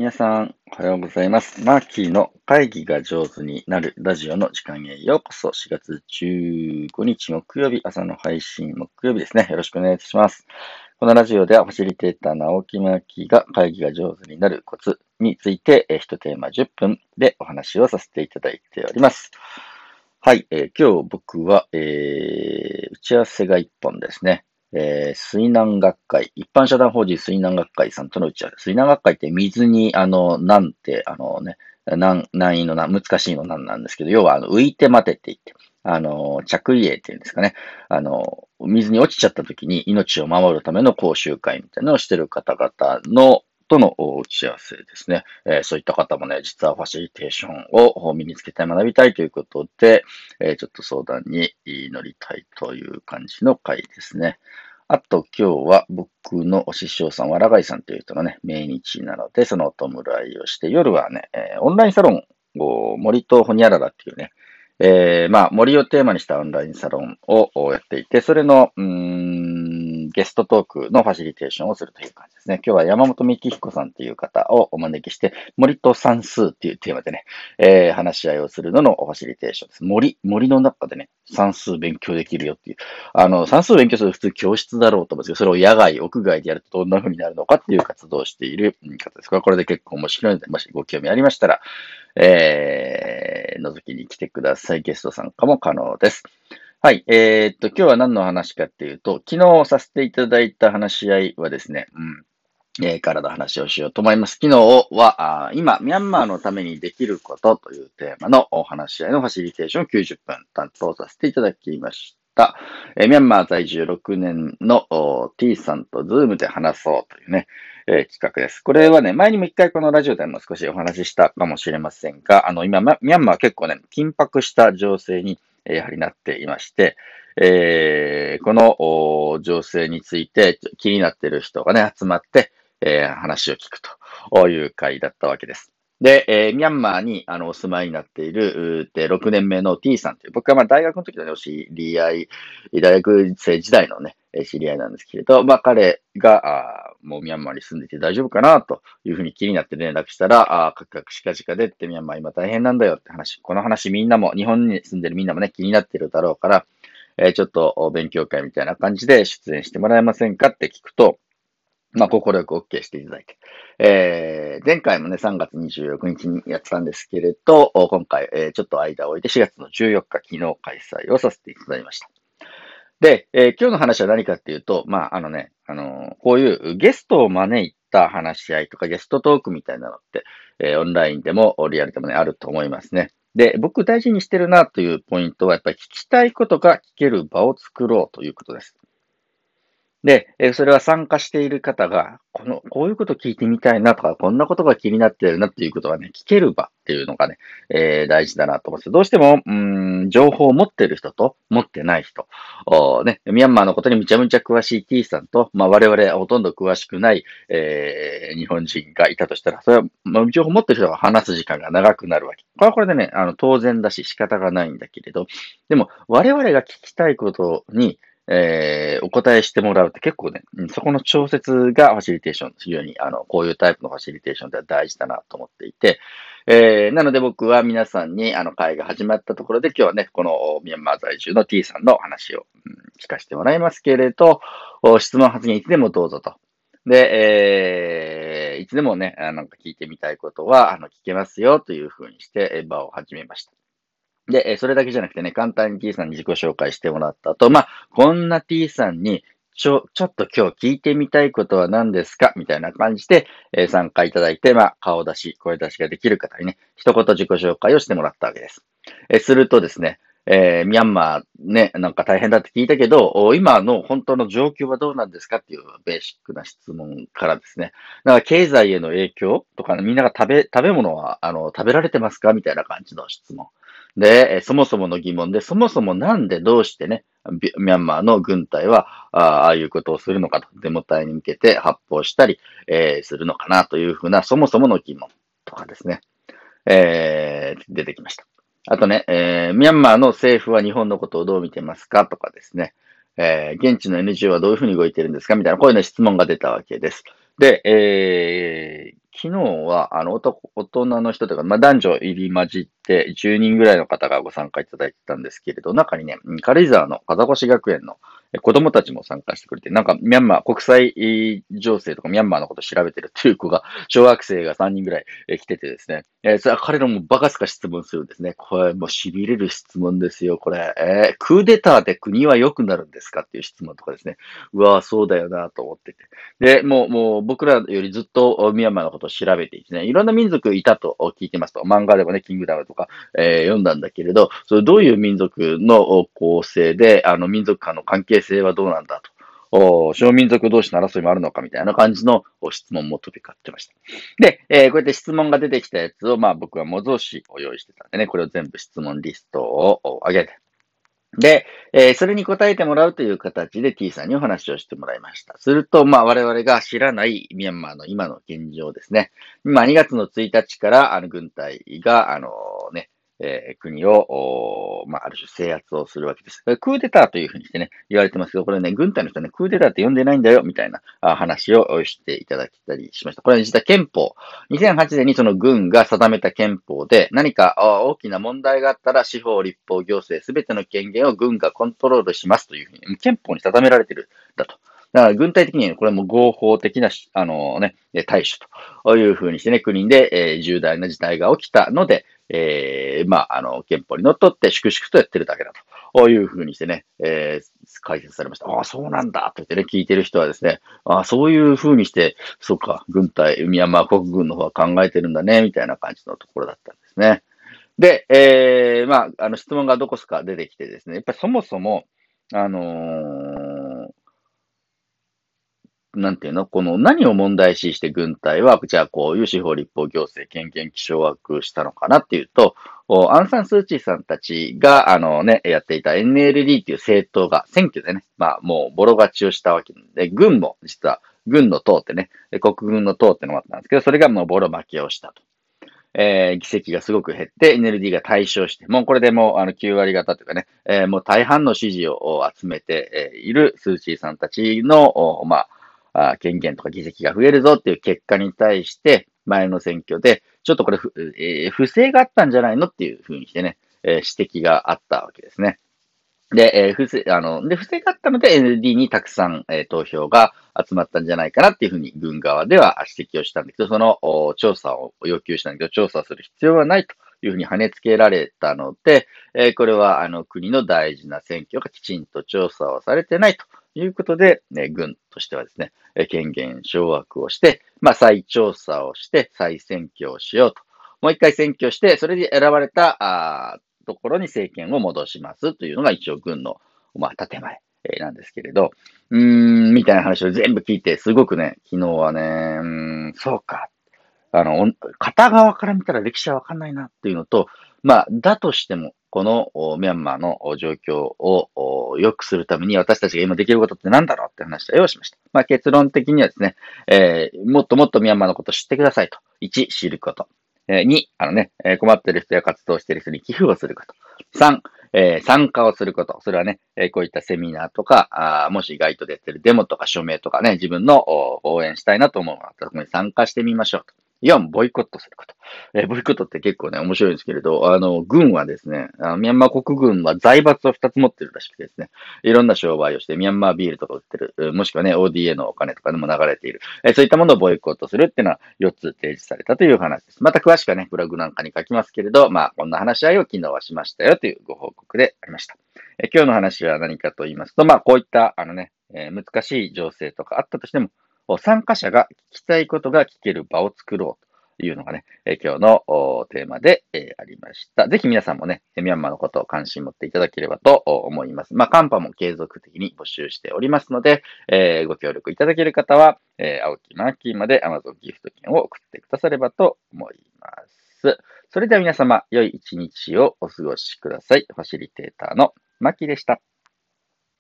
皆さん、おはようございます。マーキーの会議が上手になるラジオの時間へようこそ。4月15日木曜日朝の配信木曜日ですね。よろしくお願いいたします。このラジオではファシリテーターの青木マーキーが会議が上手になるコツについて、えー一テーマ10分でお話をさせていただいております。はい、えー今日僕は、えー打ち合わせが1本ですね。えー水難学会、一般社団法人水難学会さんとの打ち合わせ。水難学会って水に、あの、なんて、あのね、難、難易の難、難しいの難なんですけど、要は、あの、浮いて待てって言って、あの、着衣泳っていうんですかね。あの、水に落ちちゃった時に命を守るための講習会みたいなのをしてる方々の、との打ち合わせですね。えそういった方もね、実はファシリテーションを身につけたい、学びたいということで、えちょっと相談に乗りたいという感じの回ですね。あと今日は僕のお師匠さん、わらがいさんという人のね、命日なので、そのお弔いをして、夜はね、えオンラインサロンを森とほにゃららっていうね、えーまあ、森をテーマにしたオンラインサロンをやっていて、それの、うーん、ゲストトークのファシリテーションをするという感じですね。今日は山本幹彦さんという方をお招きして、森と算数っていうテーマでね、えー話し合いをするののファシリテーションです。森、森の中でね、算数勉強できるよっていう。あの、算数勉強する普通教室だろうと思うんですけど、それを野外、屋外でやるとどんな風になるのかっていう活動をしている方です。これで結構面白いので、もしご興味ありましたら、えー、覗きに来てください。ゲスト参加も可能です。はい。えーっと、今日は何の話かっていうと、昨日させていただいた話し合いはですね、うん、えーからの話をしようと思います。昨日は、あ今、ミャンマーのためにできることというテーマのお話し合いのファシリテーションを90分担当させていただきました。えーミャンマー在住6年のお T さんとズームで話そうというね、えー企画です。これはね、前にも一回このラジオでも少しお話ししたかもしれませんが、あの、今、ミャンマー結構ね、緊迫した情勢に、やはりなっていまして、えーこの情勢について気になっている人がね、集まって、えー話を聞くという回だったわけです。で、えーミャンマーにあのお住まいになっているで6年目の T さんという、僕はまあ大学の時のね、お知り合い、大学生時代のね、知り合いなんですけれど、まあ彼が、あもうミャンマーに住んでて大丈夫かなというふうに気になって連絡したら、あーカクカクしかじかでってミャンマー今大変なんだよって話、この話みんなも、日本に住んでるみんなもね、気になってるだろうから、えーちょっと勉強会みたいな感じで出演してもらえませんかって聞くと、まあ、快く OK していただいて。えー前回もね、3月26日にやってたんですけれど、今回、えーちょっと間を置いて4月の14日、昨日開催をさせていただきました。で、えー今日の話は何かっていうと、まあ、あのね、あのーこういうゲストを招いた話し合いとかゲストトークみたいなのって、えーオンラインでもリアルでもね、あると思いますね。で、僕大事にしてるなというポイントは、やっぱり聞きたいことが聞ける場を作ろうということです。で、えそれは参加している方が、この、こういうこと聞いてみたいなとか、こんなことが気になってるなっていうことがね、聞ける場っていうのがね、えー大事だなと思って、どうしても、うん、情報を持ってる人と持ってない人、おね、ミャンマーのことにむちゃむちゃ詳しい T さんと、まあ我々ほとんど詳しくない、えー日本人がいたとしたら、それは、ま、情報持ってる人が話す時間が長くなるわけ。これはこれでね、あの、当然だし仕方がないんだけれど、でも、我々が聞きたいことに、えーお答えしてもらうって結構ね、そこの調節がファシリテーション、非常に、あの、こういうタイプのファシリテーションでは大事だなと思っていて、えーなので僕は皆さんに、あの、会が始まったところで、今日はね、このミャンマー在住の T さんの話を、うん聞かせてもらいますけれど、質問発言いつでもどうぞと。で、えーいつでもね、あなんか聞いてみたいことは、あの、聞けますよというふうにして、え場を始めました。で、それだけじゃなくてね、簡単に T さんに自己紹介してもらった後、まあ、こんな T さんに、ちょ、ちょっと今日聞いてみたいことは何ですか？みたいな感じで、え参加いただいて、まあ、顔出し、声出しができる方にね、一言自己紹介をしてもらったわけです。えするとですね、えーミャンマーね、なんか大変だって聞いたけど、今の本当の状況はどうなんですかっていうベーシックな質問からですね、なんか経済への影響とか、ね、みんなが食べ、食べ物は、あの、食べられてますか？みたいな感じの質問。で、そもそもの疑問で、そもそもなんでどうしてね、ミャンマーの軍隊は、ああいうことをするのかと、デモ隊に向けて発砲したり、えーするのかなというふうな、そもそもの疑問とかですね、えー出てきました。あとね、えーミャンマーの政府は日本のことをどう見てますかとかですね、えー現地の NGO はどういうふうに動いてるんですかみたいな、こういうような質問が出たわけです。で、えー昨日は、あの、男、大人の人とか、まあ、男女入り混じって、10人ぐらいの方がご参加いただいてたんですけれど、中にね、軽井沢の風越学園の子供たちも参加してくれて、なんか、ミャンマー、国際情勢とかミャンマーのこと調べてるっていう子が、小学生が3人ぐらい来ててですね、えー、それは彼らもバカすか質問するんですね。これもう痺れる質問ですよ、これ。えー、クーデターで国は良くなるんですかっていう質問とかですね。うわそうだよなと思ってて。で、もう、もう僕らよりずっとミャンマーのことを調べていてね、いろんな民族いたと聞いてますと、漫画でもね、キングダムとか、えー、読んだんだけれど、それどういう民族の構成で、あの民族間の関係性はどうなんだと。お小民族同士の争いもあるのかみたいな感じの質問も飛び交ってました。で、えー、こうやって質問が出てきたやつを、まあ僕は模造紙を用意してたんでね、これを全部質問リストを上げて、で、えー、それに答えてもらうという形で T さんにお話をしてもらいました。すると、まあ我々が知らないミャンマーの今の現状ですね。今2月の1日からあの軍隊が、あのね、え、国を、まあ、ある種制圧をするわけです。クーデターというふうにしてね、言われてますけど、これね、軍隊の人はね、クーデターって呼んでないんだよ、みたいな話をしていただきたりしました。これは実は憲法。2008年にその軍が定めた憲法で、何か大きな問題があったら、司法、立法、行政、すべての権限を軍がコントロールしますというふうに、憲法に定められてるんだと。だから軍隊的にこれも合法的な、あのね、対処というふうにしてね、国で、えー、重大な事態が起きたので、えー、まあ、あの、憲法にのっとって粛々とやってるだけだというふうにしてね、えー、解説されました。ああ、そうなんだと言ってね、聞いてる人はですね、ああ、そういうふうにして、そうか、軍隊、ミャンマー国軍の方は考えてるんだね、みたいな感じのところだったんですね。で、えー、まあ、あの、質問がどこすか出てきてですね、やっぱりそもそも、あのー、なんていうの？この何を問題視して軍隊は、じゃあこういう司法立法行政権限気象枠したのかなっていうと、アンサン・スー・チーさんたちが、あのね、やっていた NLD っていう政党が選挙でね、まあもうボロ勝ちをしたわけで、軍も実は軍の党ってね、国軍の党ってのもあったんですけど、それがもうボロ負けをしたと。えー、議席がすごく減って、NLD が対象して、もうこれでもうあの9割方というかね、えー、もう大半の支持を集めているスー・チーさんたちの、まあ、あ権限とか議席が増えるぞっていう結果に対して、前の選挙で、ちょっとこれ、えー、不正があったんじゃないのっていうふうにしてね、えー、指摘があったわけですね。で、えー、不正、あの、で、不正があったので ND にたくさん、えー、投票が集まったんじゃないかなっていうふうに軍側では指摘をしたんだけど、その調査を要求したんだけど、調査する必要はないというふうに跳ねつけられたので、えー、これはあの国の大事な選挙がきちんと調査をされてないということで、ね、軍としてはですね、権限掌握をして、まあ、再調査をして、再選挙をしようと。もう一回選挙して、それで選ばれた、あところに政権を戻しますというのが一応軍の、まあ、建前。なんですけれど、うーん、みたいな話を全部聞いて、すごくね、昨日はね、うん、そうか。あの、片側から見たら歴史はわかんないなっていうのと、まあ、だとしても、このミャンマーの状況を良くするために私たちが今できることって何だろうって話をしました。まあ、結論的にはですね、えー、もっともっとミャンマーのことを知ってくださいと。1、知ること。えー、2、あのね、困ってる人や活動してる人に寄付をすること。3、えー、参加をすること。それはね、えー、こういったセミナーとか、あもしガイドでやってるデモとか署名とかね、自分の応援したいなと思うの、そこに参加してみましょうと。4、ボイコットすること。えー、ボイコットって結構ね、面白いんですけれど、あの、軍はですね、あミャンマー国軍は財閥を2つ持ってるらしくてですね、いろんな商売をして、ミャンマービールとか売ってる、もしくはね、ODA のお金とかでも流れている、えー、そういったものをボイコットするっていうのは4つ提示されたという話です。また詳しくはね、ブログなんかに書きますけれど、まあ、こんな話し合いを昨日はしましたよというご報告でありました。えー、今日の話は何かと言いますと、まあ、こういった、あのね、えー、難しい情勢とかあったとしても、参加者が聞きたいことが聞ける場を作ろうと。いうのがね、今日のテーマで、ありました。ぜひ皆さんもね、ミャンマーのことを関心持っていただければと思います。まあ、カンパも継続的に募集しておりますので、え、ご協力いただける方は、え、青木マーキーまで Amazon ギフト券を送ってくださればと思います。それでは皆様、良い一日をお過ごしください。ファシリテーターのマキでした。